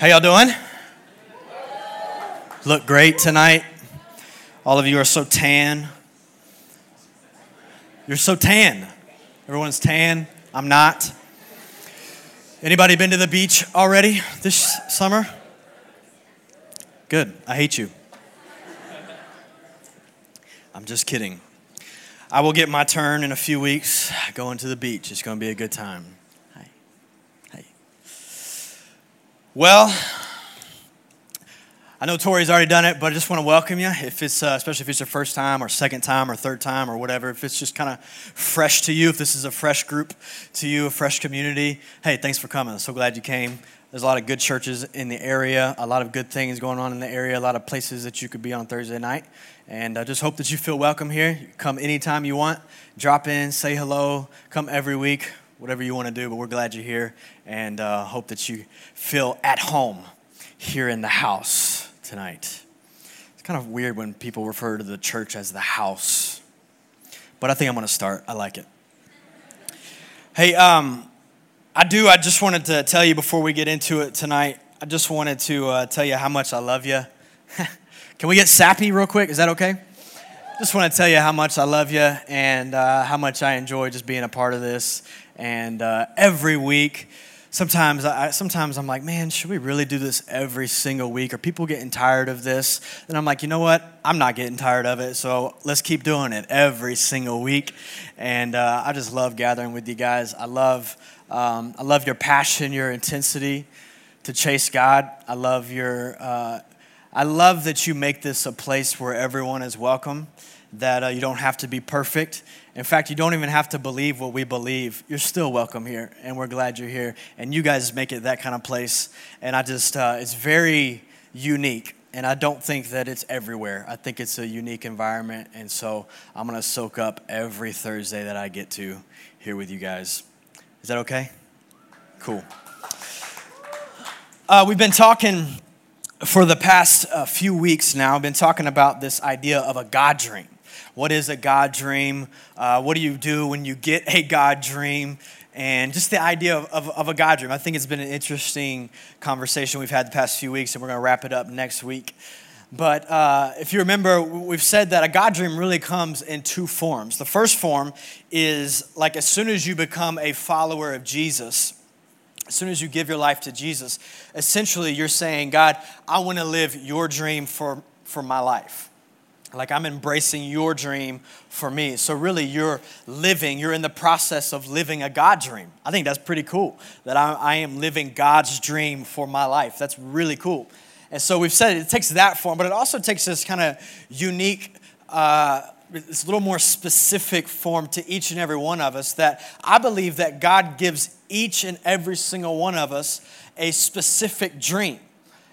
How y'all doing? Look great tonight. All of you are so tan. You're so tan. Everyone's tan. I'm not. Anybody been to the beach already this summer? Good. I hate you. I'm just kidding. I will get my turn in a few weeks going to the beach. It's going to be a good time. Well, I know Tori's already done it, but I just want to welcome you. If it's, uh, especially if it's your first time or second time or third time or whatever, if it's just kind of fresh to you, if this is a fresh group to you, a fresh community, hey, thanks for coming. I'm so glad you came. There's a lot of good churches in the area, a lot of good things going on in the area, a lot of places that you could be on Thursday night. And I just hope that you feel welcome here. Come anytime you want, drop in, say hello, come every week whatever you want to do, but we're glad you're here and uh, hope that you feel at home here in the house tonight. It's kind of weird when people refer to the church as the house, but I think I'm going to start. I like it. Hey, um, I do. I just wanted to tell you before we get into it tonight, I just wanted to uh, tell you how much I love you. Can we get sappy real quick? Is that okay? Just want to tell you how much I love you and uh, how much I enjoy just being a part of this and uh, every week, sometimes I, sometimes I'm like, man, should we really do this every single week? Are people getting tired of this? And I'm like, you know what? I'm not getting tired of it, so let's keep doing it every single week. And uh, I just love gathering with you guys. I love um, I love your passion, your intensity to chase God. I love your uh, I love that you make this a place where everyone is welcome. That uh, you don't have to be perfect in fact, you don't even have to believe what we believe. You're still welcome here, and we're glad you're here. And you guys make it that kind of place. And I just, uh, it's very unique. And I don't think that it's everywhere. I think it's a unique environment. And so I'm going to soak up every Thursday that I get to here with you guys. Is that okay? Cool. Uh, we've been talking for the past uh, few weeks now, I've been talking about this idea of a God dream. What is a God dream? Uh, what do you do when you get a God dream? And just the idea of, of, of, a God dream. I think it's been an interesting conversation we've had the past few weeks, and we're going to wrap it up next week. But uh, if you remember, we've said that a God dream really comes in two forms. The first form is like as soon as you become a follower of Jesus, as soon as you give your life to Jesus, essentially you're saying, God, I want to live your dream for, for my life. Like I'm embracing your dream for me. So, really, you're living, you're in the process of living a God dream. I think that's pretty cool that I, I am living God's dream for my life. That's really cool. And so, we've said it, takes that form, but it also takes this kind of unique, uh, this little more specific form to each and every one of us that I believe that God gives each and every single one of us a specific dream.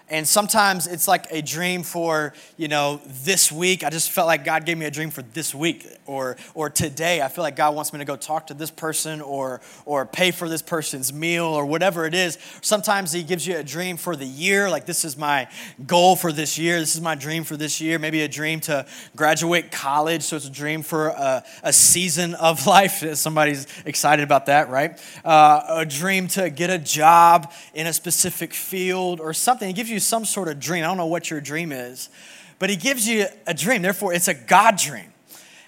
And sometimes it's like a dream for, you know, this week. I just felt like God gave me a dream for this week or or today. I feel like God wants me to go talk to this person or or pay for this person's meal or whatever it is. Sometimes he gives you a dream for the year, like this is my goal for this year. This is my dream for this year. Maybe a dream to graduate college, so it's a dream for a, a season of life. Somebody's excited about that, right? Uh, a dream to get a job in a specific field or something. He gives you you some sort of dream. I don't know what your dream is, but He gives you a dream. Therefore, it's a God dream.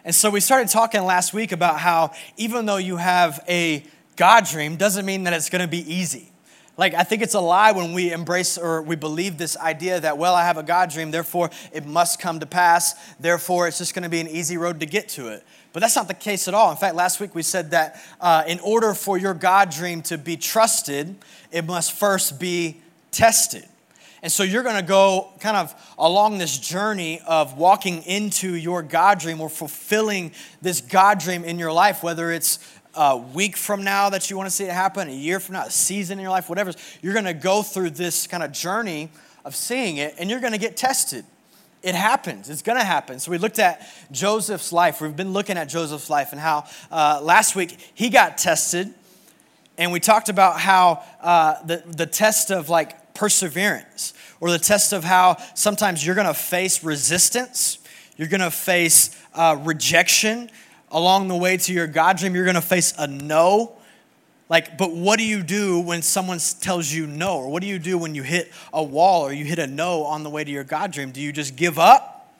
And so we started talking last week about how even though you have a God dream, doesn't mean that it's going to be easy. Like, I think it's a lie when we embrace or we believe this idea that, well, I have a God dream, therefore it must come to pass, therefore it's just going to be an easy road to get to it. But that's not the case at all. In fact, last week we said that uh, in order for your God dream to be trusted, it must first be tested. And so you're going to go kind of along this journey of walking into your God dream or fulfilling this God dream in your life, whether it's a week from now that you want to see it happen, a year from now, a season in your life, whatever. You're going to go through this kind of journey of seeing it and you're going to get tested. It happens. It's going to happen. So we looked at Joseph's life. We've been looking at Joseph's life and how uh, last week he got tested. And we talked about how uh, the, the test of like perseverance, or the test of how sometimes you're going to face resistance, you're going to face uh, rejection along the way to your God dream, you're going to face a no Like, but what do you do when someone tells you no? Or what do you do when you hit a wall or you hit a no on the way to your God dream? Do you just give up?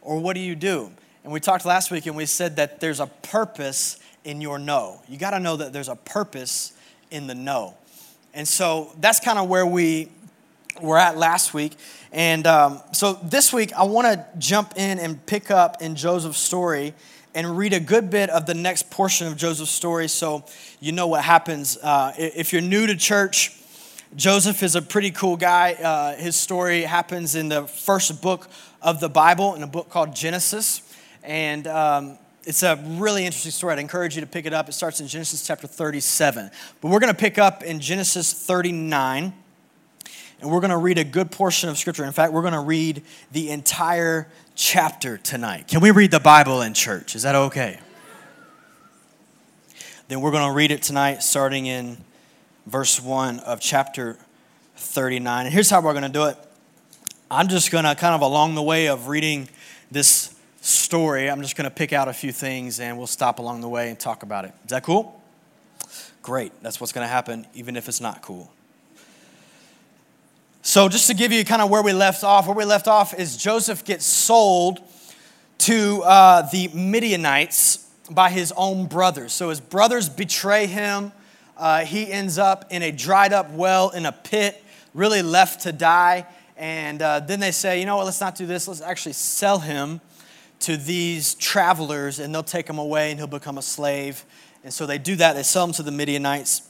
Or what do you do? And we talked last week and we said that there's a purpose in your no. You got to know that there's a purpose in the no. And so that's kind of where we were at last week. And um, so this week, I want to jump in and pick up in Joseph's story and read a good bit of the next portion of Joseph's story so you know what happens. Uh, if you're new to church, Joseph is a pretty cool guy. Uh, his story happens in the first book of the Bible, in a book called Genesis. And um, it's a really interesting story. I'd encourage you to pick it up. It starts in Genesis chapter 37. But we're going to pick up in Genesis 39 and we're going to read a good portion of scripture. In fact, we're going to read the entire chapter tonight. Can we read the Bible in church? Is that okay? Then we're going to read it tonight, starting in verse 1 of chapter 39. And here's how we're going to do it I'm just going to kind of along the way of reading this story, I'm just going to pick out a few things and we'll stop along the way and talk about it. Is that cool? Great. That's what's going to happen, even if it's not cool. So, just to give you kind of where we left off, where we left off is Joseph gets sold to uh, the Midianites by his own brothers. So, his brothers betray him. Uh, he ends up in a dried up well in a pit, really left to die. And uh, then they say, you know what, let's not do this. Let's actually sell him to these travelers, and they'll take him away, and he'll become a slave. And so they do that. They sell him to the Midianites.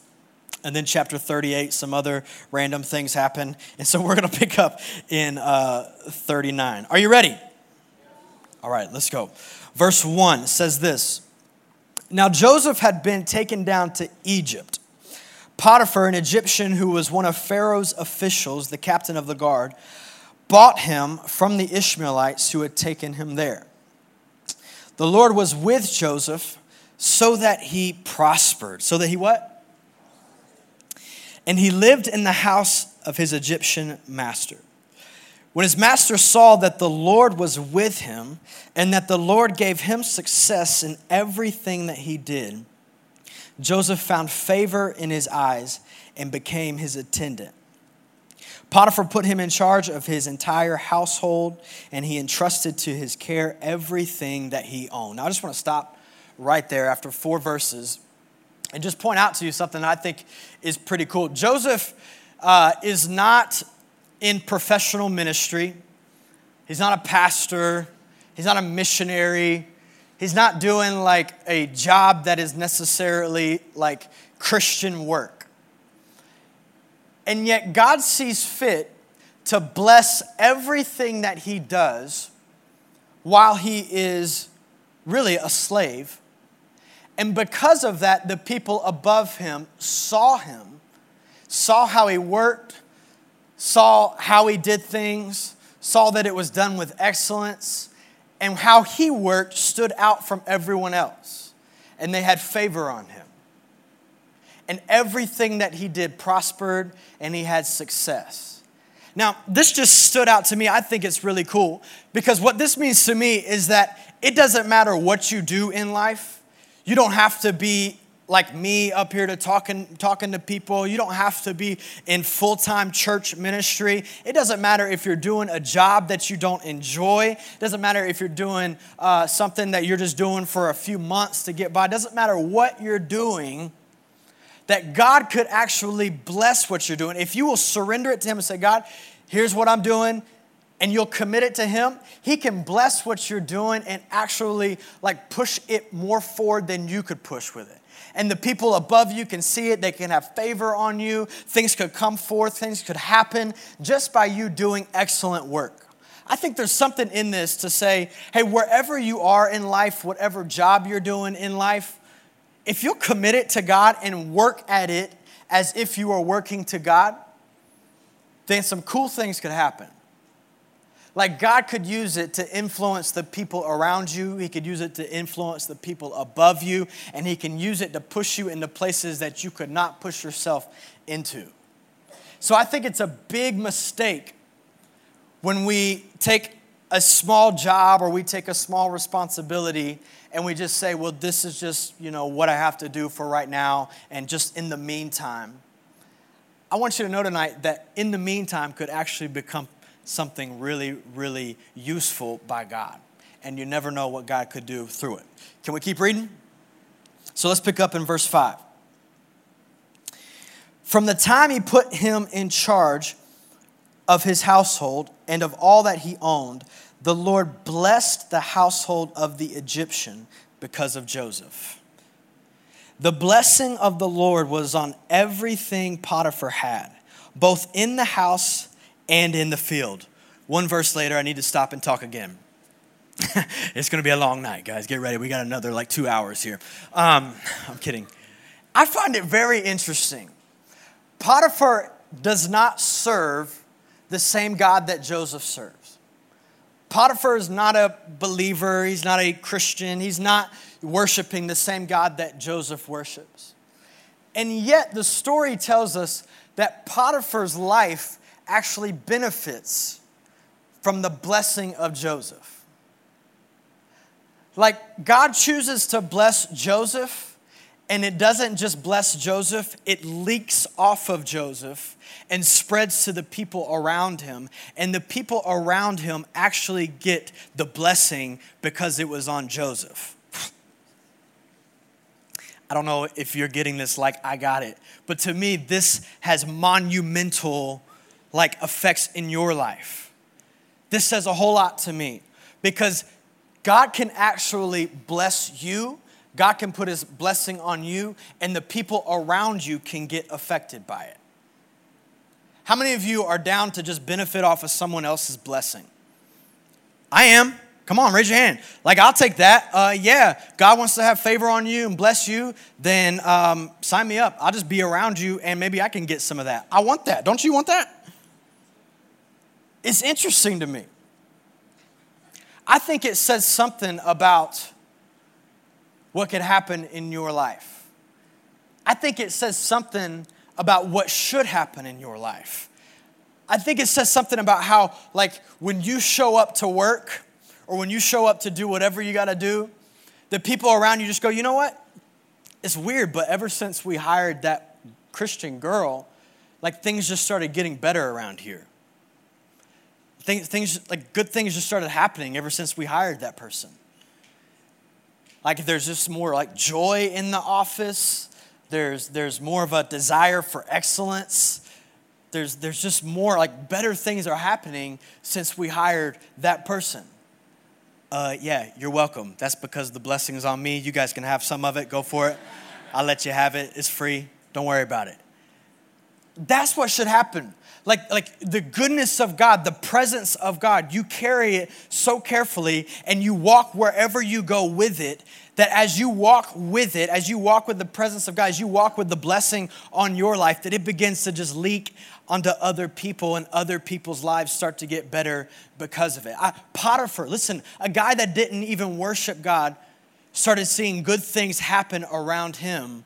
And then chapter 38, some other random things happen. And so we're going to pick up in uh, 39. Are you ready? All right, let's go. Verse 1 says this Now Joseph had been taken down to Egypt. Potiphar, an Egyptian who was one of Pharaoh's officials, the captain of the guard, bought him from the Ishmaelites who had taken him there. The Lord was with Joseph so that he prospered. So that he what? and he lived in the house of his Egyptian master. When his master saw that the Lord was with him and that the Lord gave him success in everything that he did, Joseph found favor in his eyes and became his attendant. Potiphar put him in charge of his entire household and he entrusted to his care everything that he owned. Now, I just want to stop right there after four verses and just point out to you something I think is pretty cool. Joseph uh, is not in professional ministry, he's not a pastor, he's not a missionary, he's not doing like a job that is necessarily like Christian work. And yet, God sees fit to bless everything that he does while he is really a slave and because of that, the people above him saw him, saw how he worked, saw how he did things, saw that it was done with excellence, and how he worked stood out from everyone else. And they had favor on him. And everything that he did prospered and he had success. Now, this just stood out to me. I think it's really cool because what this means to me is that it doesn't matter what you do in life. You don't have to be like me up here to talking talking to people. You don't have to be in full-time church ministry. It doesn't matter if you're doing a job that you don't enjoy. It doesn't matter if you're doing uh, something that you're just doing for a few months to get by. It doesn't matter what you're doing that god could actually bless what you're doing. If you will surrender it to him and say god here's what i'm doing and you'll commit it to him he can bless what you're doing and actually like push it more forward than you could push with it. And the people above you can see it. They can have favor on you. Things could come forth. Things could happen just by you doing excellent work. I think there's something in this to say hey wherever you are in life whatever job you're doing in life if you'll commit it to god and work at it as if you are working to god then some cool things could happen. Like God could use it to influence the people around you, He could use it to influence the people above you, and He can use it to push you into places that you could not push yourself into. So I think it's a big mistake when we take a small job or we take a small responsibility and we just say, well, this is just, you know, what I have to do for right now and just in the meantime. I want you to know tonight that in the meantime could actually become something really, really useful by God. And you never know what God could do through it. Can we keep reading? So let's pick up in verse 5. From the time he put him in charge of his household and of all that he owned, the Lord blessed the household of the Egyptian because of Joseph. The blessing of the Lord was on everything Potiphar had, both in the house and in the field. One verse later, I need to stop and talk again. it's going to be a long night, guys. Get ready. We got another like two hours here. Um, I'm kidding. I find it very interesting. Potiphar does not serve the same God that Joseph serves. Potiphar is not a believer, he's not a Christian, he's not worshiping the same God that Joseph worships. And yet, the story tells us that Potiphar's life actually benefits from the blessing of Joseph. Like, God chooses to bless Joseph, and it doesn't just bless Joseph, it leaks off of Joseph and spreads to the people around him. And the people around him actually get the blessing because it was on Joseph. I don't know if you're getting this like I got it, but to me, this has monumental like effects in your life. This says a whole lot to me because God can actually bless you. God can put his blessing on you, and the people around you can get affected by it. How many of you are down to just benefit off of someone else's blessing? I am. Come on, raise your hand. Like, I'll take that. Uh, yeah, God wants to have favor on you and bless you, then um, sign me up. I'll just be around you and maybe I can get some of that. I want that. Don't you want that? It's interesting to me. I think it says something about what could happen in your life. I think it says something about what should happen in your life. I think it says something about how, like, when you show up to work, or when you show up to do whatever you got to do, the people around you just go, you know what? It's weird, but ever since we hired that Christian girl, like things just started getting better around here. Things, things like good things just started happening ever since we hired that person. Like there's just more like joy in the office. There's there's more of a desire for excellence. There's there's just more like better things are happening since we hired that person. Uh, yeah, you're welcome. That's because the blessing is on me. You guys can have some of it. Go for it. I'll let you have it. It's free. Don't worry about it. That's what should happen. Like, like the goodness of God, the presence of God, you carry it so carefully and you walk wherever you go with it that as you walk with it, as you walk with the presence of God, as you walk with the blessing on your life, that it begins to just leak onto other people and other people's lives start to get better because of it. I, Potiphar, listen, a guy that didn't even worship God started seeing good things happen around him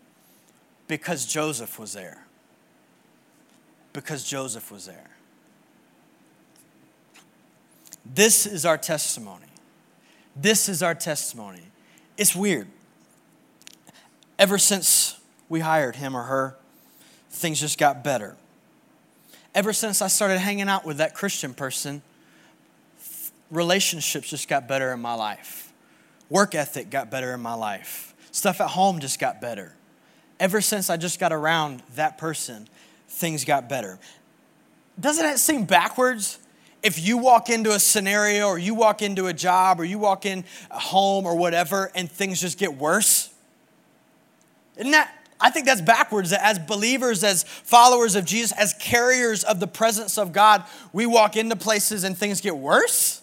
because Joseph was there. Because Joseph was there. This is our testimony. This is our testimony. It's weird. Ever since we hired him or her, things just got better ever since I started hanging out with that Christian person, relationships just got better in my life. Work ethic got better in my life. Stuff at home just got better. Ever since I just got around that person, things got better. Doesn't it seem backwards? If you walk into a scenario or you walk into a job or you walk in a home or whatever and things just get worse? Isn't that I think that's backwards. That as believers, as followers of Jesus, as carriers of the presence of God, we walk into places and things get worse.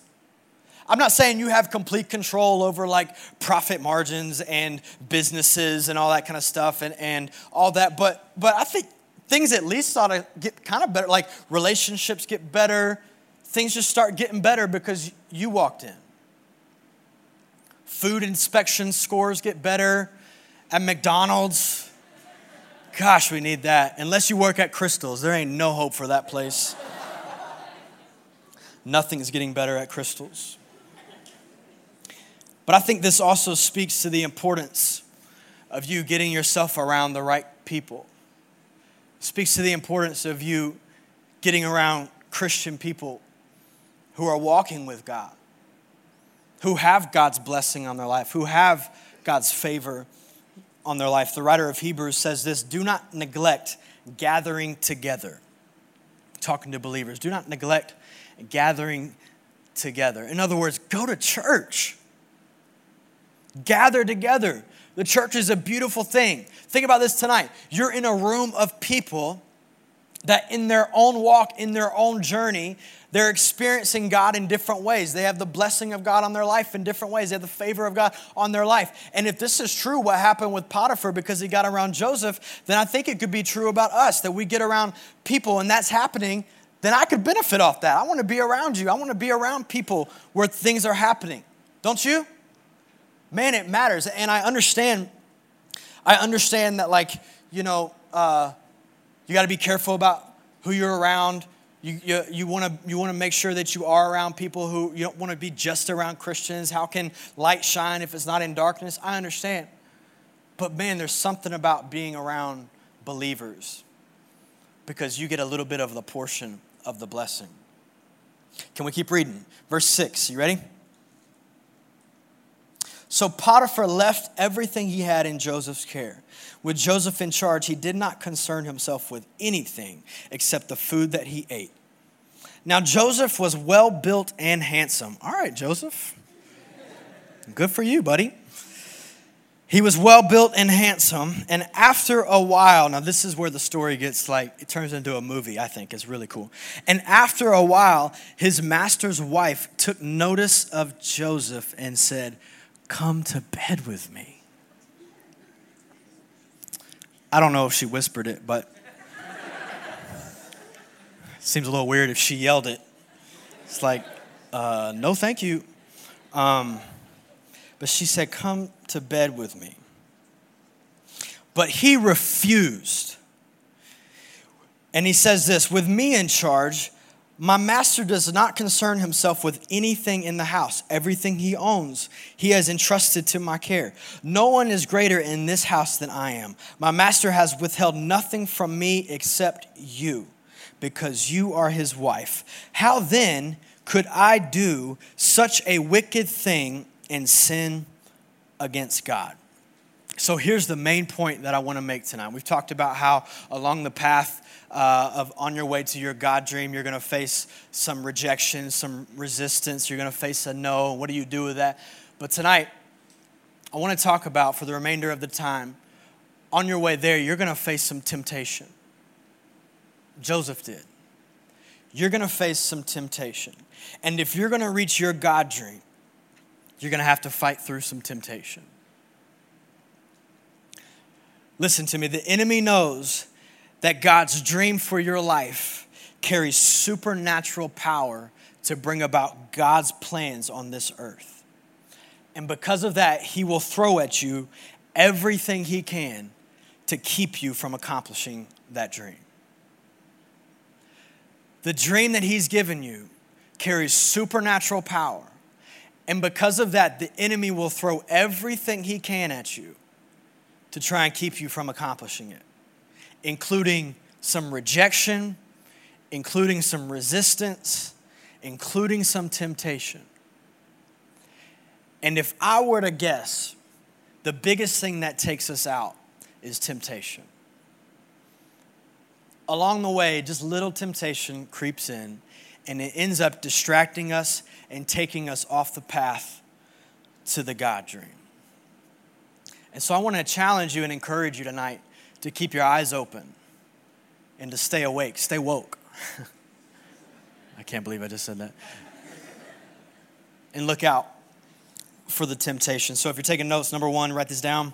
I'm not saying you have complete control over like profit margins and businesses and all that kind of stuff and, and all that, but but I think things at least ought to get kind of better. Like relationships get better, things just start getting better because you walked in. Food inspection scores get better at McDonald's Gosh, we need that. Unless you work at Krystal's, there ain't no hope for that place. nothing is getting better at Krystal's. But I think this also speaks to the importance of you getting yourself around the right people. Speaks to the importance of you getting around Christian people who are walking with God, who have God's blessing on their life, who have God's favor on their life. The writer of Hebrews says this do not neglect gathering together. Talking to believers, do not neglect gathering together. In other words, go to church. Gather together. The church is a beautiful thing. Think about this tonight. You're in a room of people that, in their own walk, in their own journey, they're experiencing God in different ways. They have the blessing of God on their life in different ways. They have the favor of God on their life. And if this is true, what happened with Potiphar because he got around Joseph, then I think it could be true about us that we get around people and that's happening. Then I could benefit off that. I want to be around you. I want to be around people where things are happening. Don't you? Man, it matters. And I understand, I understand that, like, you know, uh, you got to be careful about who you're around you, you, you want to you wanna make sure that you are around people who you don't want to be just around Christians. How can light shine if it's not in darkness? I understand. But man, there's something about being around believers because you get a little bit of the portion of the blessing. Can we keep reading? Verse 6, you ready? So Potiphar left everything he had in Joseph's care. With Joseph in charge, he did not concern himself with anything except the food that he ate. Now, Joseph was well built and handsome. All right, Joseph. Good for you, buddy. He was well built and handsome. And after a while, now this is where the story gets like, it turns into a movie, I think. It's really cool. And after a while, his master's wife took notice of Joseph and said, Come to bed with me. I don't know if she whispered it, but it seems a little weird if she yelled it. It's like, uh, no, thank you. Um, but she said, Come to bed with me. But he refused. And he says this With me in charge, my master does not concern himself with anything in the house. Everything he owns, he has entrusted to my care. No one is greater in this house than I am. My master has withheld nothing from me except you, because you are his wife. How then could I do such a wicked thing and sin against God? So here's the main point that I want to make tonight. We've talked about how along the path uh, of on your way to your God dream, you're going to face some rejection, some resistance. You're going to face a no. What do you do with that? But tonight, I want to talk about for the remainder of the time, on your way there, you're going to face some temptation. Joseph did. You're going to face some temptation. And if you're going to reach your God dream, you're going to have to fight through some temptation. Listen to me, the enemy knows that God's dream for your life carries supernatural power to bring about God's plans on this earth. And because of that, He will throw at you everything He can to keep you from accomplishing that dream. The dream that He's given you carries supernatural power. And because of that, the enemy will throw everything he can at you to try and keep you from accomplishing it including some rejection, including some resistance, including some temptation. And if I were to guess, the biggest thing that takes us out is temptation. Along the way, just little temptation creeps in, and it ends up distracting us and taking us off the path to the God dream. And so I want to challenge you and encourage you tonight to keep your eyes open and to stay awake, stay woke. I can't believe I just said that. and look out for the temptation. So if you're taking notes, number one, write this down.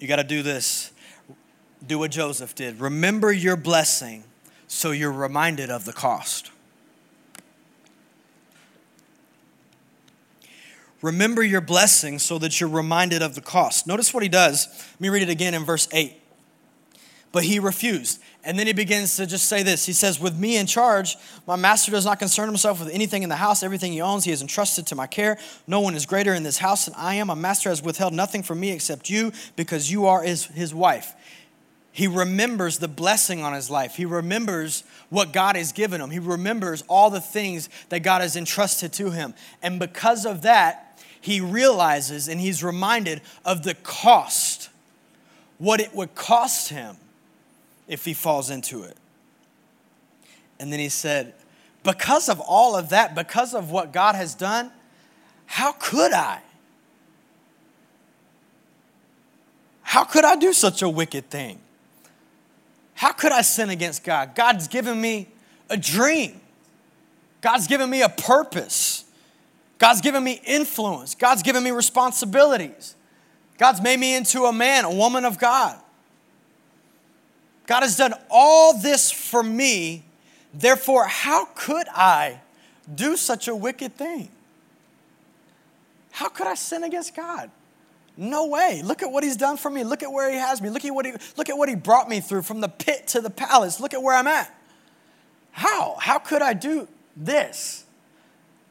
You got to do this. Do what Joseph did. Remember your blessing so you're reminded of the cost. Remember your blessing so that you're reminded of the cost. Notice what he does. Let me read it again in verse 8. But he refused. And then he begins to just say this. He says, With me in charge, my master does not concern himself with anything in the house. Everything he owns, he has entrusted to my care. No one is greater in this house than I am. My master has withheld nothing from me except you, because you are his, his wife. He remembers the blessing on his life. He remembers what God has given him. He remembers all the things that God has entrusted to him. And because of that, he realizes and he's reminded of the cost, what it would cost him if he falls into it. And then he said, Because of all of that, because of what God has done, how could I? How could I do such a wicked thing? How could I sin against God? God's given me a dream. God's given me a purpose. God's given me influence. God's given me responsibilities. God's made me into a man, a woman of God. God has done all this for me. Therefore, how could I do such a wicked thing? How could I sin against God? No way. Look at what he's done for me. Look at where he has me. Look at what he, look at what he brought me through from the pit to the palace. Look at where I'm at. How? How could I do this?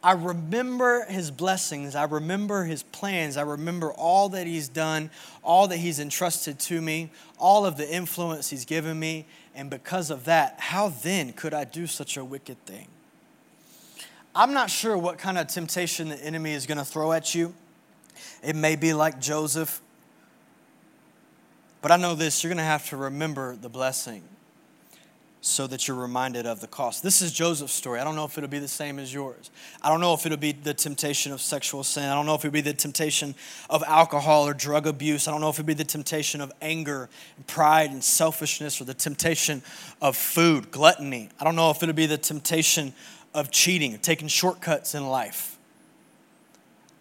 I remember his blessings. I remember his plans. I remember all that he's done, all that he's entrusted to me, all of the influence he's given me. And because of that, how then could I do such a wicked thing? I'm not sure what kind of temptation the enemy is going to throw at you. It may be like Joseph. But I know this you're going to have to remember the blessing so that you're reminded of the cost. This is Joseph's story. I don't know if it'll be the same as yours. I don't know if it'll be the temptation of sexual sin. I don't know if it'll be the temptation of alcohol or drug abuse. I don't know if it'll be the temptation of anger, and pride, and selfishness, or the temptation of food, gluttony. I don't know if it'll be the temptation of cheating, taking shortcuts in life.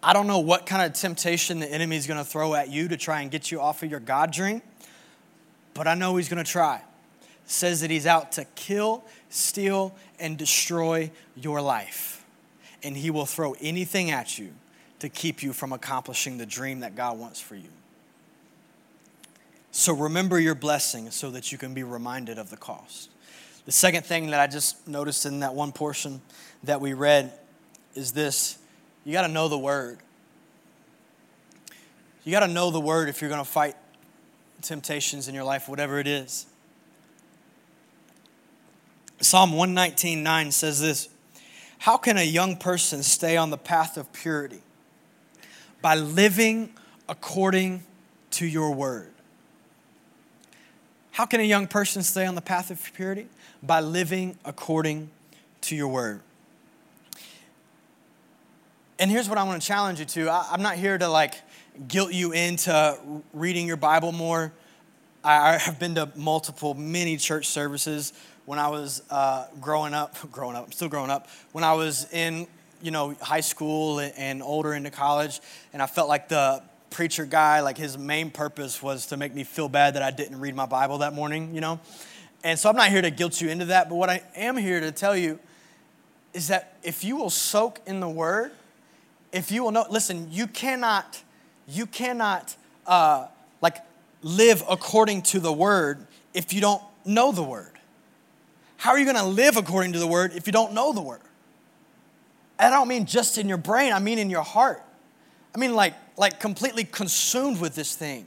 I don't know what kind of temptation the enemy is going to throw at you to try and get you off of your God dream, but I know he's going to try says that he's out to kill, steal, and destroy your life. And he will throw anything at you to keep you from accomplishing the dream that God wants for you. So remember your blessing so that you can be reminded of the cost. The second thing that I just noticed in that one portion that we read is this you got to know the word. You got to know the word if you're going to fight temptations in your life, whatever it is. Psalm 119:9 says this How can a young person stay on the path of purity? By living according to your word. How can a young person stay on the path of purity? By living according to your word. And here's what I want to challenge you to I'm not here to like guilt you into reading your Bible more. I have been to multiple, many church services when I was uh, growing up, growing up, I'm still growing up, when I was in, you know, high school and older into college, and I felt like the preacher guy, like his main purpose was to make me feel bad that I didn't read my Bible that morning, you know? And so I'm not here to guilt you into that, but what I am here to tell you is that if you will soak in the word, if you will know, listen, you cannot, you cannot uh, like live according to the word if you don't know the word. How are you going to live according to the word if you don't know the word? And I don't mean just in your brain, I mean in your heart. I mean like like completely consumed with this thing.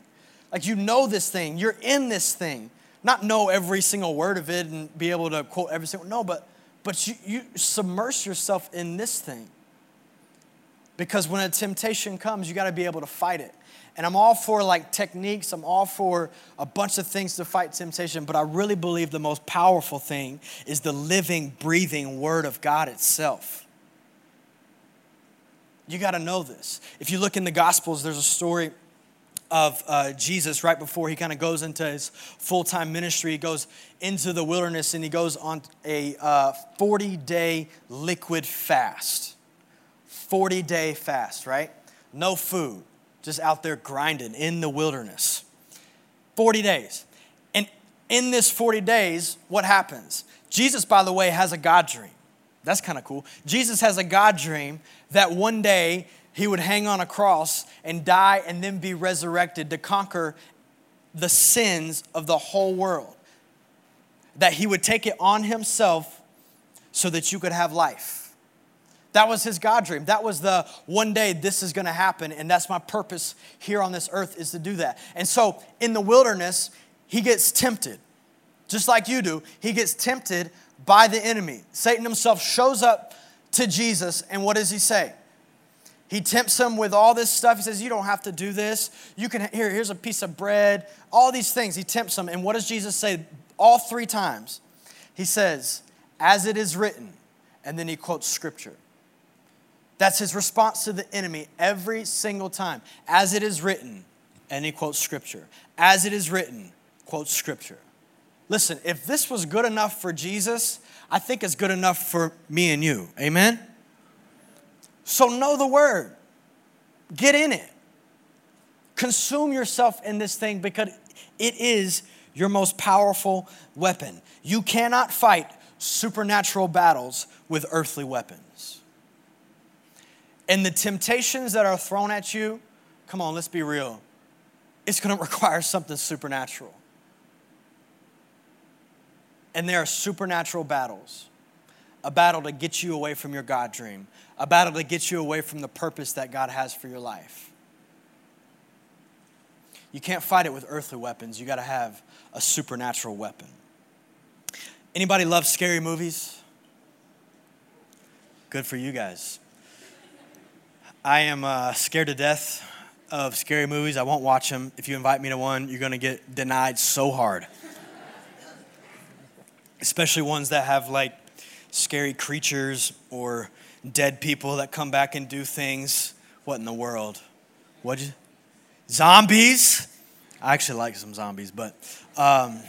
Like you know this thing, you're in this thing. Not know every single word of it and be able to quote every single no, but but you, you submerge yourself in this thing. Because when a temptation comes, you got to be able to fight it. And I'm all for like techniques, I'm all for a bunch of things to fight temptation, but I really believe the most powerful thing is the living, breathing Word of God itself. You got to know this. If you look in the Gospels, there's a story of uh, Jesus right before he kind of goes into his full time ministry. He goes into the wilderness and he goes on a 40 uh, day liquid fast. 40 day fast, right? No food just out there grinding in the wilderness. 40 days. And in this 40 days, what happens? Jesus, by the way, has a God dream. That's kind of cool. Jesus has a God dream that one day he would hang on a cross and die and then be resurrected to conquer the sins of the whole world. that he would take it on himself so that you could have life. That was his God dream. That was the one day this is going to happen, and that's my purpose here on this earth is to do that. And so in the wilderness, he gets tempted, just like you do. He gets tempted by the enemy. Satan himself shows up to Jesus, and what does he say? He tempts him with all this stuff. He says, You don't have to do this. You can, here, here's a piece of bread. All these things. He tempts him. And what does Jesus say all three times? He says, As it is written. And then he quotes scripture. That's his response to the enemy every single time. As it is written. And he quotes scripture. As it is written, quotes scripture. Listen, if this was good enough for Jesus, I think it's good enough for me and you. Amen? So know the word, get in it. Consume yourself in this thing because it is your most powerful weapon. You cannot fight supernatural battles with earthly weapons. And the temptations that are thrown at you, come on, let's be real, it's gonna require something supernatural. And there are supernatural battles a battle to get you away from your God dream, a battle to get you away from the purpose that God has for your life. You can't fight it with earthly weapons. You got to have a supernatural weapon. Anybody love scary movies? Good for you guys. I am uh, scared to death of scary movies. I won't watch them. If you invite me to one, you're going to get denied so hard especially ones that have like scary creatures or dead people that come back and do things. What in the world? What? Zombies? I actually like some zombies, but um,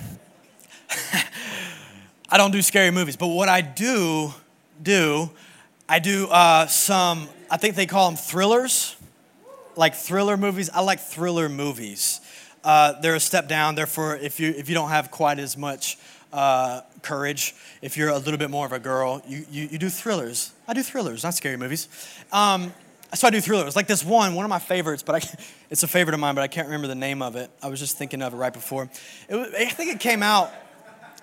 I don't do scary movies. But what I do do, I do uh, some. I think they call them thrillers, like thriller movies. I like thriller movies. Uh, they're a step down. Therefore, if you if you don't have quite as much uh, courage. If you're a little bit more of a girl, you, you, you do thrillers. I do thrillers, not scary movies. Um, so I do thrillers. Like this one, one of my favorites, but I, it's a favorite of mine, but I can't remember the name of it. I was just thinking of it right before. It I think it came out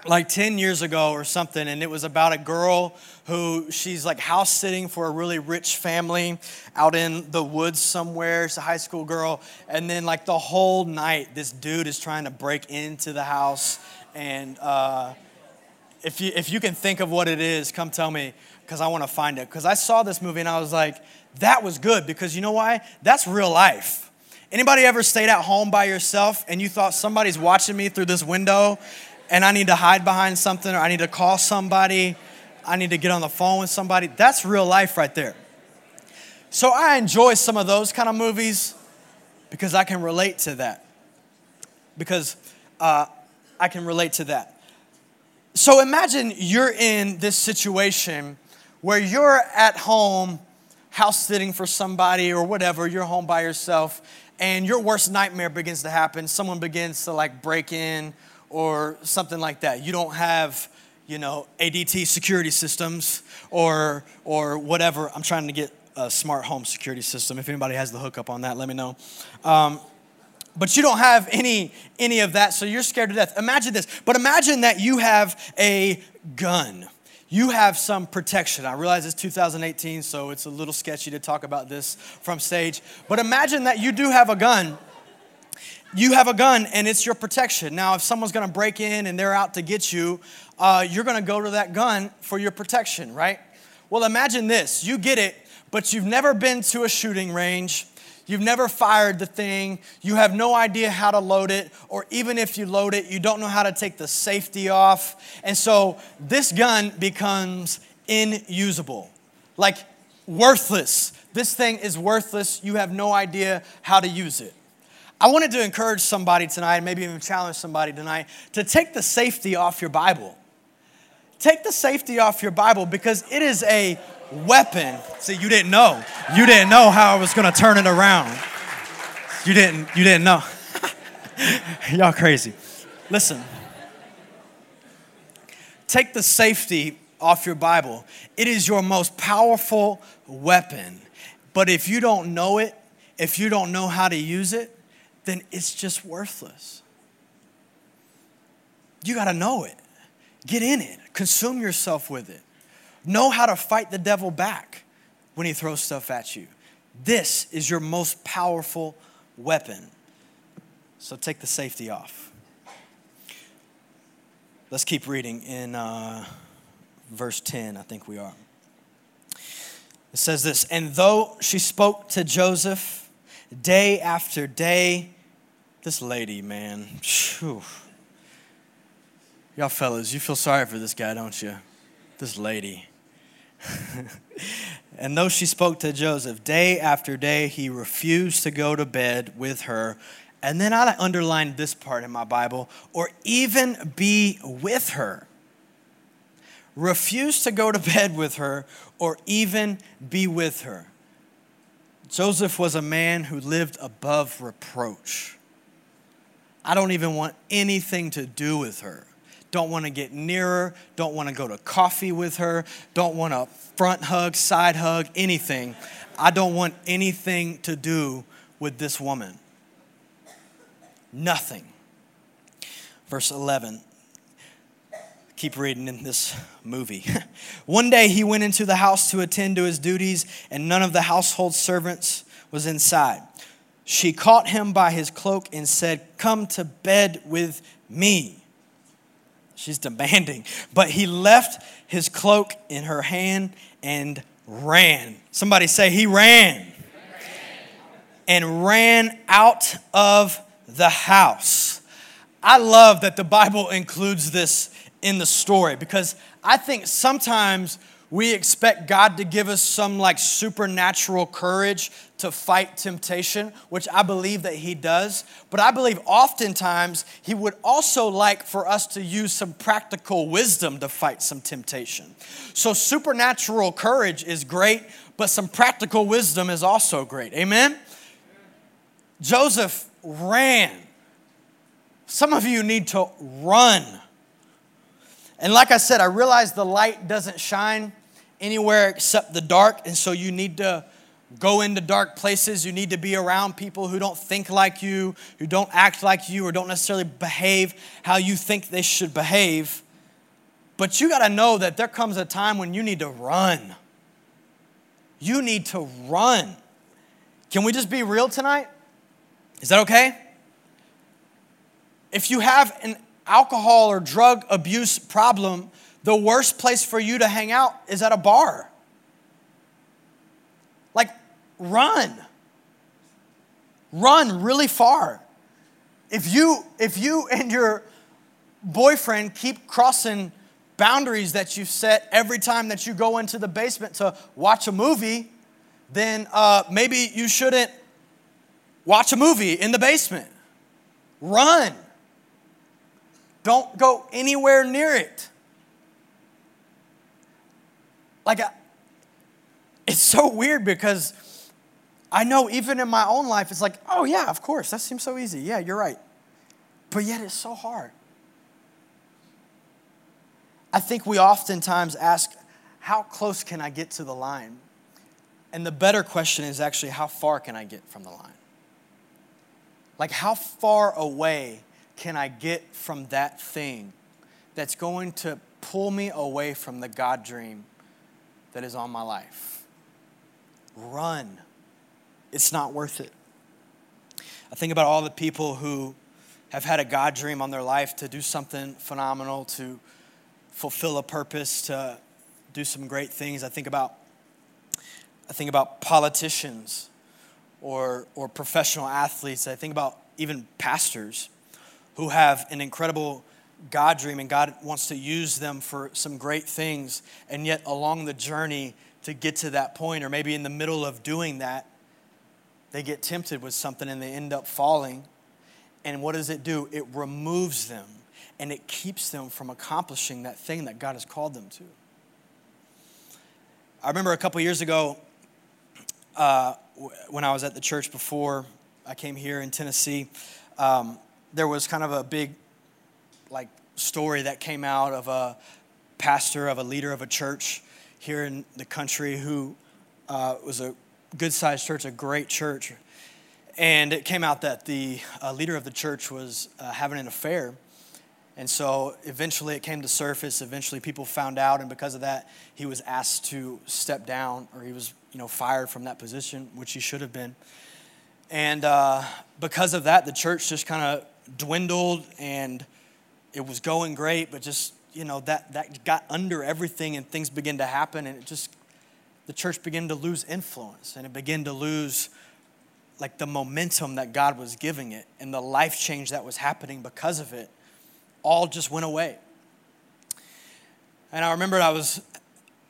like 10 years ago or something, and it was about a girl who she's like house sitting for a really rich family out in the woods somewhere. It's a high school girl. And then, like, the whole night, this dude is trying to break into the house and uh, if, you, if you can think of what it is, come tell me because I want to find it. Because I saw this movie and I was like, that was good because you know why? That's real life. Anybody ever stayed at home by yourself and you thought somebody's watching me through this window and I need to hide behind something or I need to call somebody, I need to get on the phone with somebody? That's real life right there. So I enjoy some of those kind of movies because I can relate to that. Because uh, I can relate to that. So imagine you're in this situation where you're at home house sitting for somebody or whatever, you're home by yourself, and your worst nightmare begins to happen. Someone begins to like break in or something like that. You don't have, you know, ADT security systems or or whatever. I'm trying to get a smart home security system. If anybody has the hookup on that, let me know. Um, but you don't have any any of that so you're scared to death imagine this but imagine that you have a gun you have some protection i realize it's 2018 so it's a little sketchy to talk about this from stage but imagine that you do have a gun you have a gun and it's your protection now if someone's going to break in and they're out to get you uh, you're going to go to that gun for your protection right well imagine this you get it but you've never been to a shooting range You've never fired the thing. You have no idea how to load it, or even if you load it, you don't know how to take the safety off. And so this gun becomes inusable, like worthless. This thing is worthless. You have no idea how to use it. I wanted to encourage somebody tonight, maybe even challenge somebody tonight, to take the safety off your Bible. Take the safety off your Bible because it is a weapon. See, you didn't know. You didn't know how I was to turn it around. You didn't you didn't know. Y'all crazy. Listen. Take the safety off your Bible. It is your most powerful weapon. But if you don't know it, if you don't know how to use it, then it's just worthless. You got to know it. Get in it, consume yourself with it. Know how to fight the devil back when he throws stuff at you. This is your most powerful weapon. So take the safety off. Let's keep reading in uh, verse 10, I think we are. It says this And though she spoke to Joseph day after day, this lady, man, whew. y'all fellas, you feel sorry for this guy, don't you? This lady. and though she spoke to Joseph day after day, he refused to go to bed with her. And then I underlined this part in my Bible, or even be with her. Refused to go to bed with her or even be with her. Joseph was a man who lived above reproach. I don't even want anything to do with her. Don't want to get near her. Don't want to go to coffee with her. Don't want a front hug, side hug, anything. I don't want anything to do with this woman. Nothing. Verse 11 keep reading in this movie. One day he went into the house to attend to his duties, and none of the household servants was inside. She caught him by his cloak and said, Come to bed with me. She's demanding. But he left his cloak in her hand and ran. Somebody say, He ran. ran. And ran out of the house. I love that the Bible includes this in the story because I think sometimes we expect God to give us some like supernatural courage to fight temptation, which I believe that He does. But I believe oftentimes He would also like for us to use some practical wisdom to fight some temptation. So, supernatural courage is great, but some practical wisdom is also great. Amen? Joseph ran. Some of you need to run and like I said, I realize the light doesn't shine anywhere except the dark. And so you need to go into dark places. You need to be around people who don't think like you, who don't act like you, or don't necessarily behave how you think they should behave. But you got to know that there comes a time when you need to run. You need to run. Can we just be real tonight? Is that okay? If you have an alcohol or drug abuse problem, the worst place for you to hang out is at a bar. Like, run. Run really far. If you, if you and your boyfriend keep crossing boundaries that you've set every time that you go into the basement to watch a movie, then uh, maybe you shouldn't watch a movie in the basement. Run. Don't go anywhere near it. Like, it's so weird because I know even in my own life, it's like, oh, yeah, of course, that seems so easy. Yeah, you're right. But yet it's so hard. I think we oftentimes ask, how close can I get to the line? And the better question is actually, how far can I get from the line? Like, how far away can I get from that thing that's going to pull me away from the God dream that is on my life? Run. It's not worth it. I think about all the people who have had a God dream on their life to do something phenomenal, to fulfill a purpose, to do some great things. I think about I think about politicians or or professional athletes. I think about even pastors who have an incredible God dream and God wants to use them for some great things. And yet, along the journey to get to that point, or maybe in the middle of doing that, they get tempted with something and they end up falling. And what does it do? It removes them and it keeps them from accomplishing that thing that God has called them to. I remember a couple years ago uh, when I was at the church before I came here in Tennessee. Um, there was kind of a big like story that came out of a pastor of a leader of a church here in the country who uh, was a good sized church, a great church. And it came out that the uh, leader of the church was uh, having an affair. And so eventually it came to surface. Eventually people found out, and because of that, he was asked to step down, or he was, you know, fired from that position, which he should have been. And uh, because of that, the church just kind of dwindled, and it was going great, but just you know that that got under everything, and things began to happen, and it just the church began to lose influence, and it began to lose like the momentum that God was giving it, and the life change that was happening because of it all just went away. And I remember I was,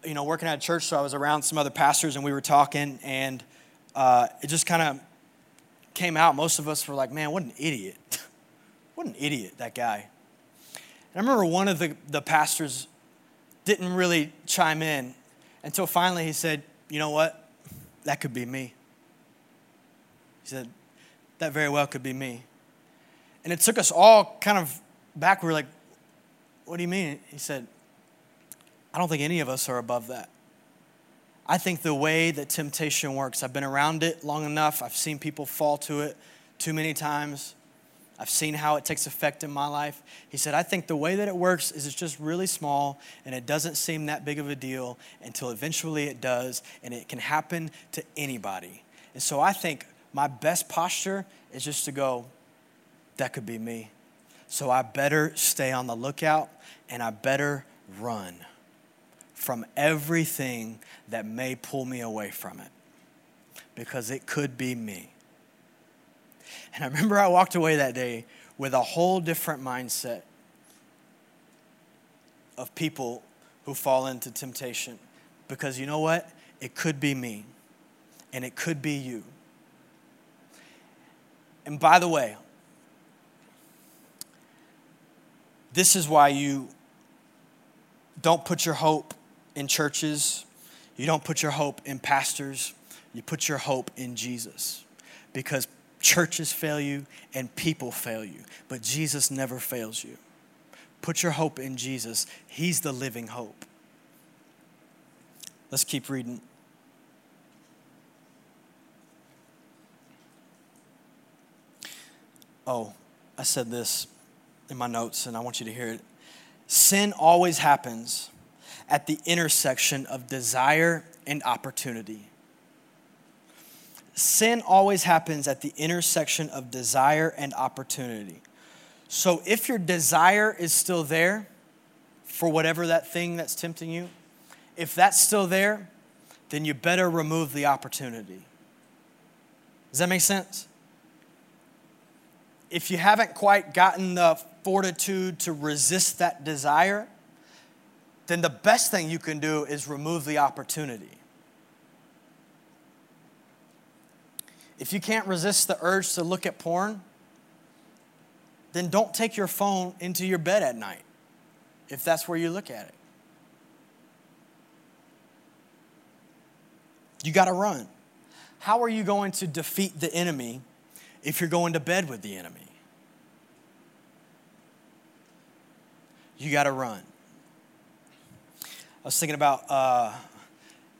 you know, working at a church, so I was around some other pastors and we were talking, and uh, it just kind of came out. Most of us were like, man, what an idiot. what an idiot, that guy. And I remember one of the, the pastors didn't really chime in until finally he said, you know what? That could be me. He said, that very well could be me. And it took us all kind of back, we were like, What do you mean? He said, I don't think any of us are above that. I think the way that temptation works, I've been around it long enough. I've seen people fall to it too many times. I've seen how it takes effect in my life. He said, I think the way that it works is it's just really small and it doesn't seem that big of a deal until eventually it does, and it can happen to anybody. And so I think my best posture is just to go, that could be me. So I better stay on the lookout and I better run from everything that may pull me away from it because it could be me. And I remember I walked away that day with a whole different mindset of people who fall into temptation because you know what? It could be me and it could be you. And by the way, This is why you don't put your hope in churches, you don't put your hope in pastors, you put your hope in Jesus. Because churches fail you and people fail you, but Jesus never fails you. Put your hope in Jesus, He's the living hope. Let's keep reading. Oh, I said this in my notes, and I want you to hear it. Sin always happens at the intersection of desire and opportunity. Sin always happens at the intersection of desire and opportunity. So if your desire is still there for whatever that thing that's tempting you, if that's still there, then you better remove the opportunity. Does that make sense? If you haven't quite gotten the fortitude to resist that desire, then the best thing you can do is remove the opportunity. If you can't resist the urge to look at porn, then don't take your phone into your bed at night if that's where you look at it. You got to run. How are you going to defeat the enemy if you're going to bed with the enemy? you got to run. I was thinking about uh,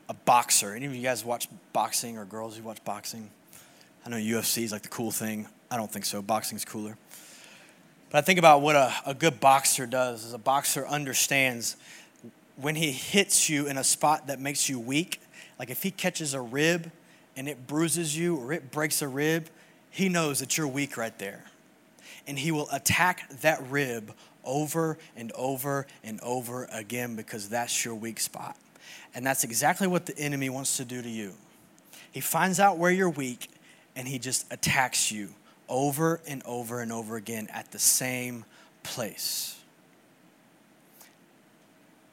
a boxer. Any of you guys watch boxing or girls who watch boxing? I know UFC is like the cool thing. I don't think so. Boxing's cooler. But I think about what a, a good boxer does is a boxer understands when he hits you in a spot that makes you weak, like if he catches a rib and it bruises you or it breaks a rib, he knows that you're weak right there. And he will attack that rib over and over and over again because that's your weak spot. And that's exactly what the enemy wants to do to you. He finds out where you're weak and he just attacks you over and over and over again at the same place.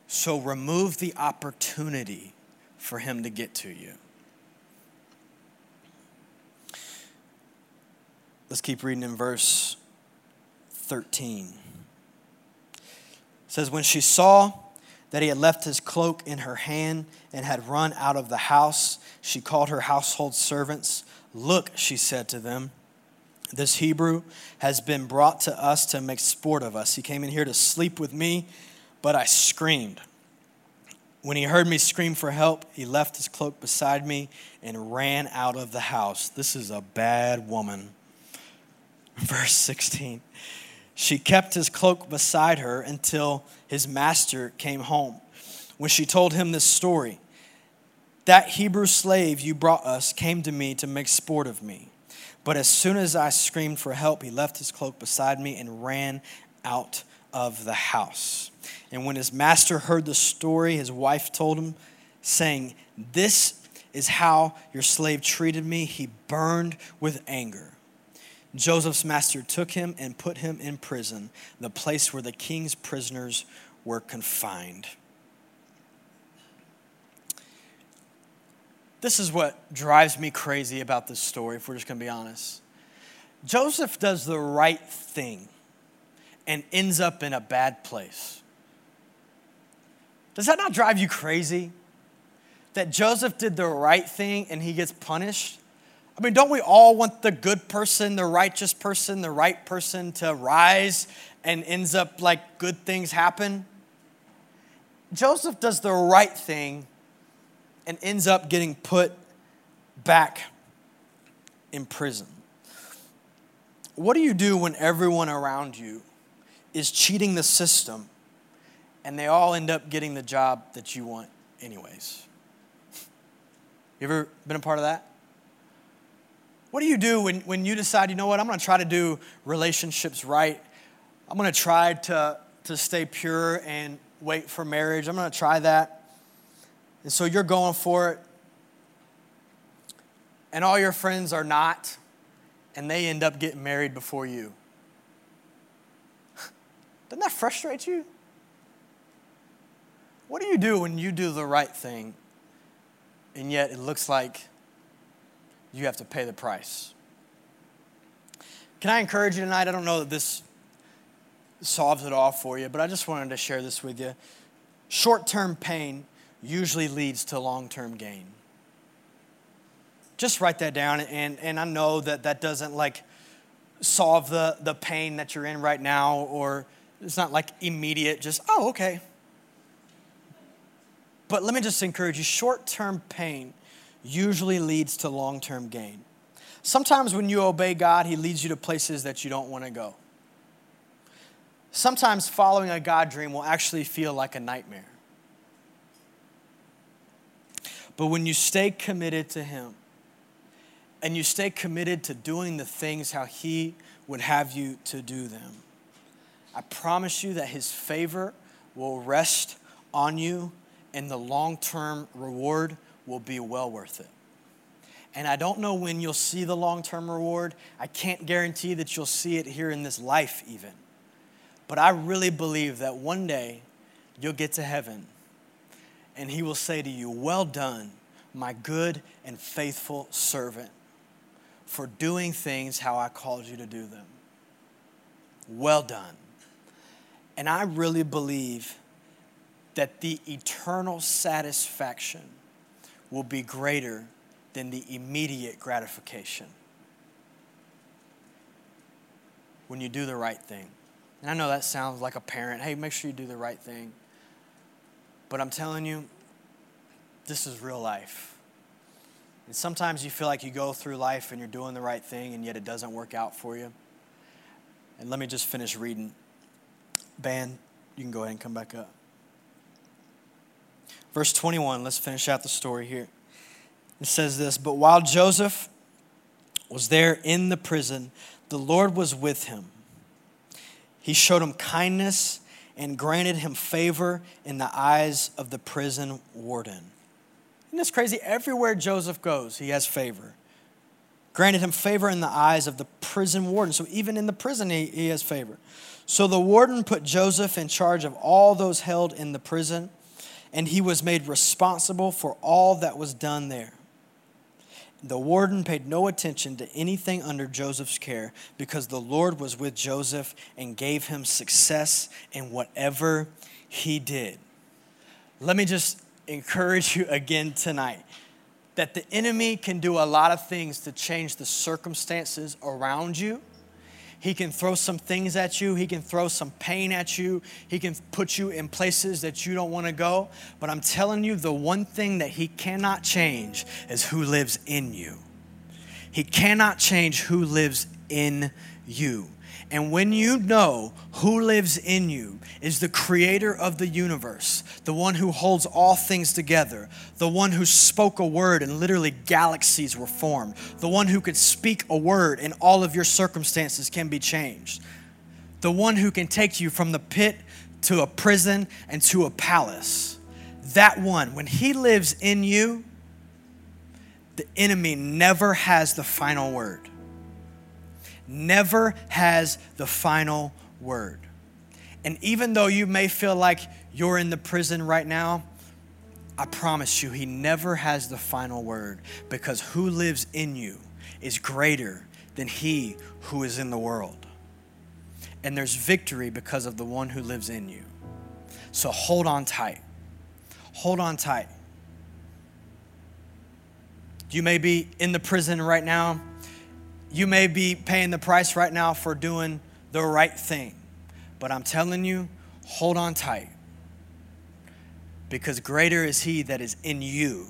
So remove the opportunity for him to get to you. Let's keep reading in verse 13 says, When she saw that he had left his cloak in her hand and had run out of the house, she called her household servants. Look, she said to them, this Hebrew has been brought to us to make sport of us. He came in here to sleep with me, but I screamed. When he heard me scream for help, he left his cloak beside me and ran out of the house. This is a bad woman. Verse 16. She kept his cloak beside her until his master came home. When she told him this story, that Hebrew slave you brought us came to me to make sport of me. But as soon as I screamed for help, he left his cloak beside me and ran out of the house. And when his master heard the story, his wife told him, saying, This is how your slave treated me. He burned with anger. Joseph's master took him and put him in prison, the place where the king's prisoners were confined. This is what drives me crazy about this story, if we're just going to be honest. Joseph does the right thing and ends up in a bad place. Does that not drive you crazy? That Joseph did the right thing and he gets punished? I mean, don't we all want the good person, the righteous person, the right person to rise and ends up like good things happen? Joseph does the right thing and ends up getting put back in prison. What do you do when everyone around you is cheating the system and they all end up getting the job that you want, anyways? You ever been a part of that? What do you do when, when you decide, you know what, I'm to try to do relationships right? I'm to try to, to stay pure and wait for marriage. I'm to try that. And so you're going for it. And all your friends are not, and they end up getting married before you. Doesn't that frustrate you? What do you do when you do the right thing, and yet it looks like you have to pay the price. Can I encourage you tonight? I don't know that this solves it all for you, but I just wanted to share this with you. Short term pain usually leads to long term gain. Just write that down, and, and I know that that doesn't like solve the, the pain that you're in right now, or it's not like immediate, just, oh, okay. But let me just encourage you short term pain usually leads to long term gain. Sometimes when you obey God, He leads you to places that you don't want to go. Sometimes following a God dream will actually feel like a nightmare. But when you stay committed to Him and you stay committed to doing the things how He would have you to do them, I promise you that His favor will rest on you and the long term reward will be well worth it. And I don't know when you'll see the long term reward. I can't guarantee that you'll see it here in this life, even. But I really believe that one day you'll get to heaven and he will say to you, Well done, my good and faithful servant, for doing things how I called you to do them. Well done. And I really believe that the eternal satisfaction will be greater than the immediate gratification when you do the right thing. And I know that sounds like a parent hey, make sure you do the right thing. But I'm telling you, this is real life. And sometimes you feel like you go through life and you're doing the right thing, and yet it doesn't work out for you. And let me just finish reading. Band, you can go ahead and come back up. Verse 21, let's finish out the story here. It says this But while Joseph was there in the prison, the Lord was with him. He showed him kindness and granted him favor in the eyes of the prison warden. Isn't this crazy? Everywhere Joseph goes, he has favor. Granted him favor in the eyes of the prison warden. So even in the prison, he, he has favor. So the warden put Joseph in charge of all those held in the prison and he was made responsible for all that was done there. The warden paid no attention to anything under Joseph's care because the Lord was with Joseph and gave him success in whatever he did. Let me just encourage you again tonight that the enemy can do a lot of things to change the circumstances around you he can throw some things at you. He can throw some pain at you. He can put you in places that you don't want to go. But I'm telling you, the one thing that He cannot change is who lives in you. He cannot change who lives in you. And when you know who lives in you is the creator of the universe, the one who holds all things together, the one who spoke a word and literally galaxies were formed, the one who could speak a word and all of your circumstances can be changed, the one who can take you from the pit to a prison and to a palace. That one, when he lives in you, the enemy never has the final word never has the final word. And even though you may feel like you're in the prison right now, I promise you, he never has the final word because who lives in you is greater than he who is in the world. And there's victory because of the one who lives in you. So hold on tight. Hold on tight. You may be in the prison right now you may be paying the price right now for doing the right thing. But I'm telling you, hold on tight. Because greater is He that is in you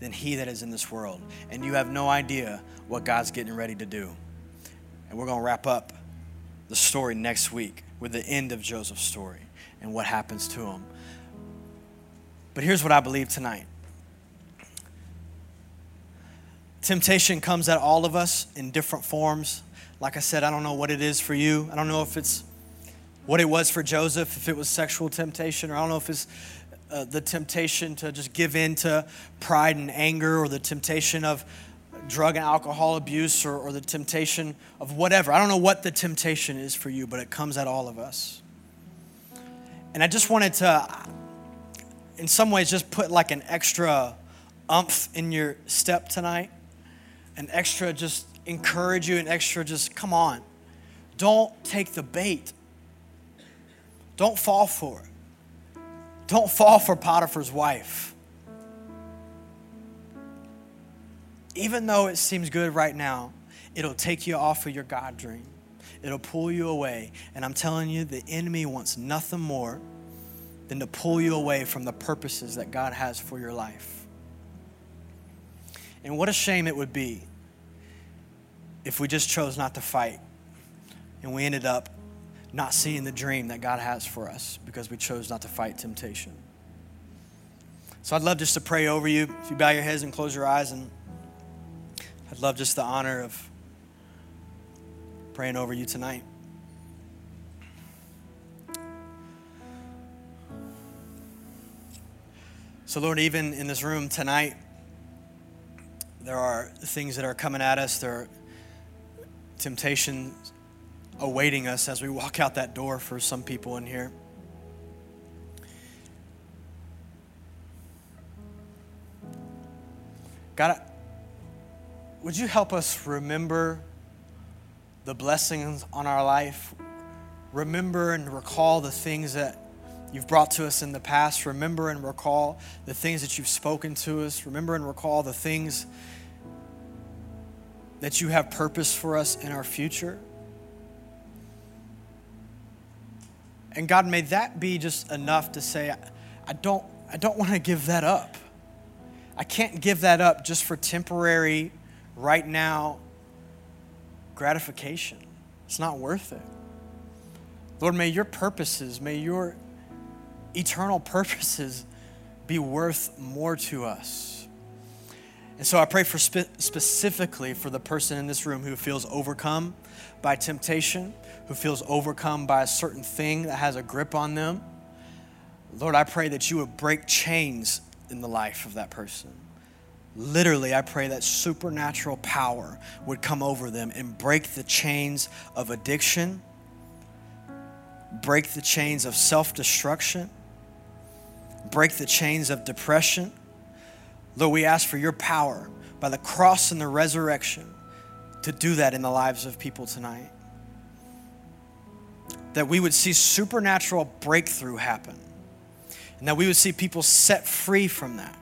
than He that is in this world. And you have no idea what God's getting ready to do. And we're going to wrap up the story next week with the end of Joseph's story and what happens to him. But here's what I believe tonight Temptation comes at all of us in different forms. Like I said, I don't know what it is for you. I don't know if it's what it was for Joseph, if it was sexual temptation, or I don't know if it's uh, the temptation to just give in to pride and anger, or the temptation of drug and alcohol abuse, or, or the temptation of whatever. I don't know what the temptation is for you, but it comes at all of us. And I just wanted to, in some ways, just put like an extra umph in your step tonight an extra just encourage you, an extra just come on. Don't take the bait. Don't fall for it. Don't fall for Potiphar's wife. Even though it seems good right now, it'll take you off of your God dream. It'll pull you away. And I'm telling you, the enemy wants nothing more than to pull you away from the purposes that God has for your life. And what a shame it would be if we just chose not to fight and we ended up not seeing the dream that God has for us because we chose not to fight temptation. So I'd love just to pray over you. If you bow your heads and close your eyes, and I'd love just the honor of praying over you tonight. So, Lord, even in this room tonight, there are things that are coming at us. There are temptations awaiting us as we walk out that door for some people in here. God, would you help us remember the blessings on our life? Remember and recall the things that you've brought to us in the past. Remember and recall the things that you've spoken to us. Remember and recall the things that you have purpose for us in our future. And God, may that be just enough to say, I don't, I don't want to give that up. I can't give that up just for temporary, right now gratification. It's not worth it. Lord, may your purposes, may your eternal purposes be worth more to us. And so I pray for spe- specifically for the person in this room who feels overcome by temptation, who feels overcome by a certain thing that has a grip on them. Lord, I pray that you would break chains in the life of that person. Literally, I pray that supernatural power would come over them and break the chains of addiction, break the chains of self destruction, break the chains of depression Lord, we ask for your power by the cross and the resurrection to do that in the lives of people tonight. That we would see supernatural breakthrough happen, and that we would see people set free from that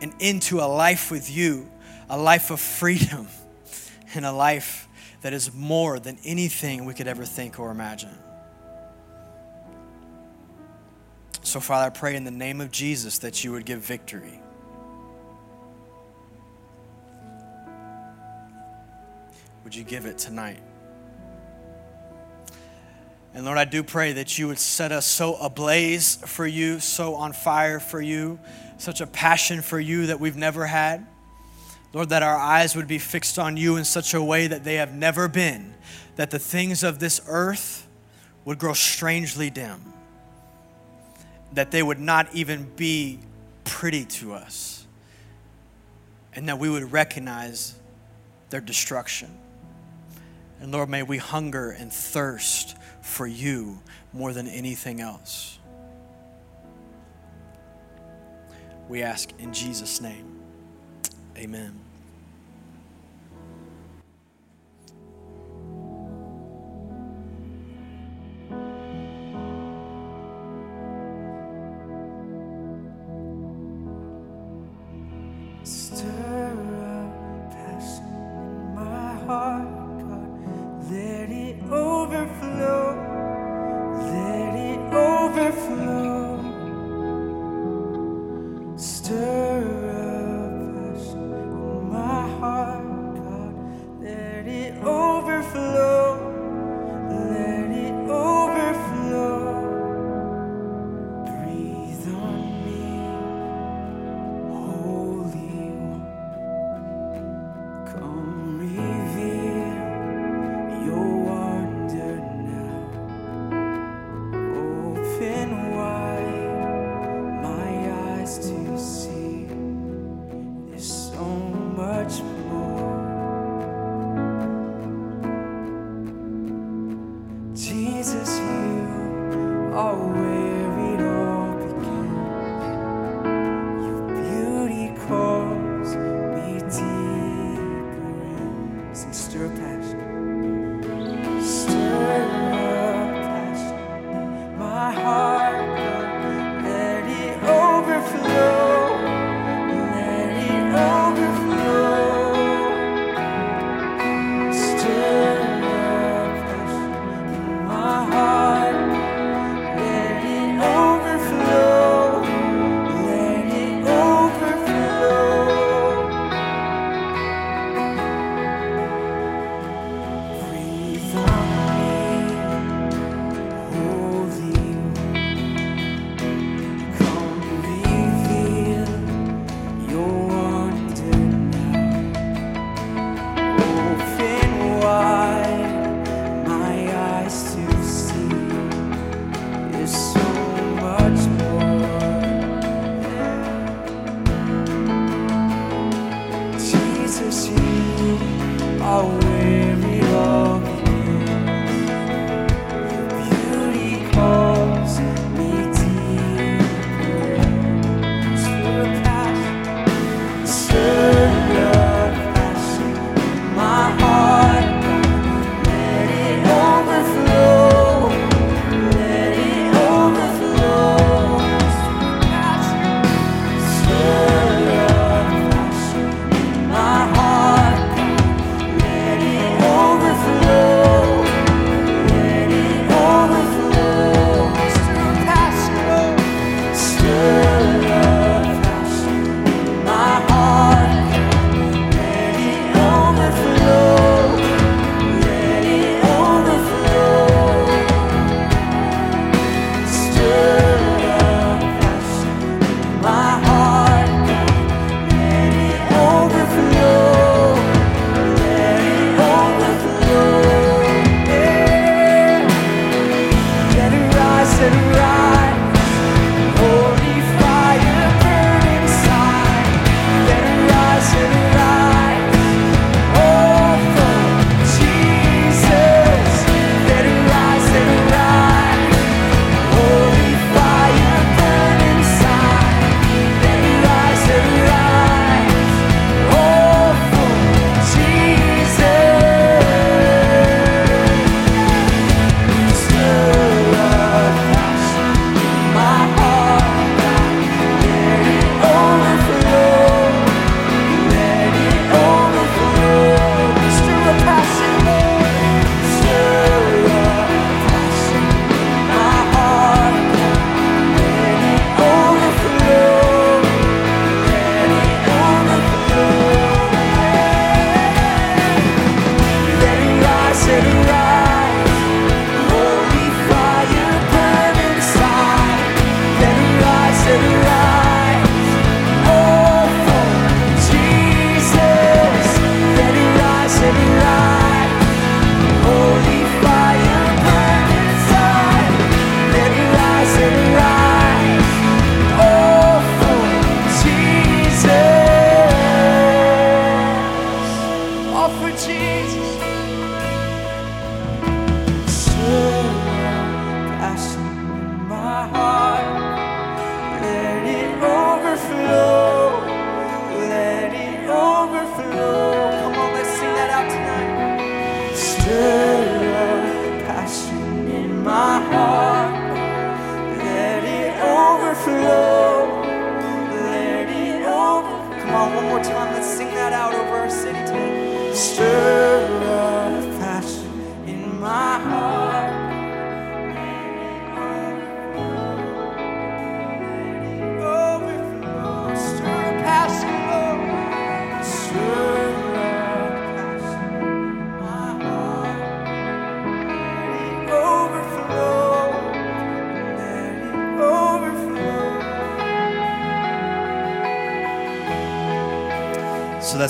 and into a life with you, a life of freedom, and a life that is more than anything we could ever think or imagine. So, Father, I pray in the name of Jesus that you would give victory. Would you give it tonight? And Lord, I do pray that you would set us so ablaze for you, so on fire for you, such a passion for you that we've never had. Lord, that our eyes would be fixed on you in such a way that they have never been, that the things of this earth would grow strangely dim, that they would not even be pretty to us, and that we would recognize their destruction. And Lord, may we hunger and thirst for you more than anything else. We ask in Jesus' name. Amen.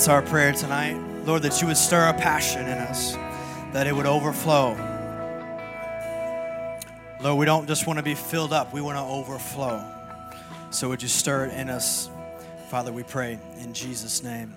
Our prayer tonight. Lord, that you would stir a passion in us, that it would overflow. Lord, we don't just want to be filled up, we want to overflow. So would you stir it in us? Father, we pray in Jesus' name.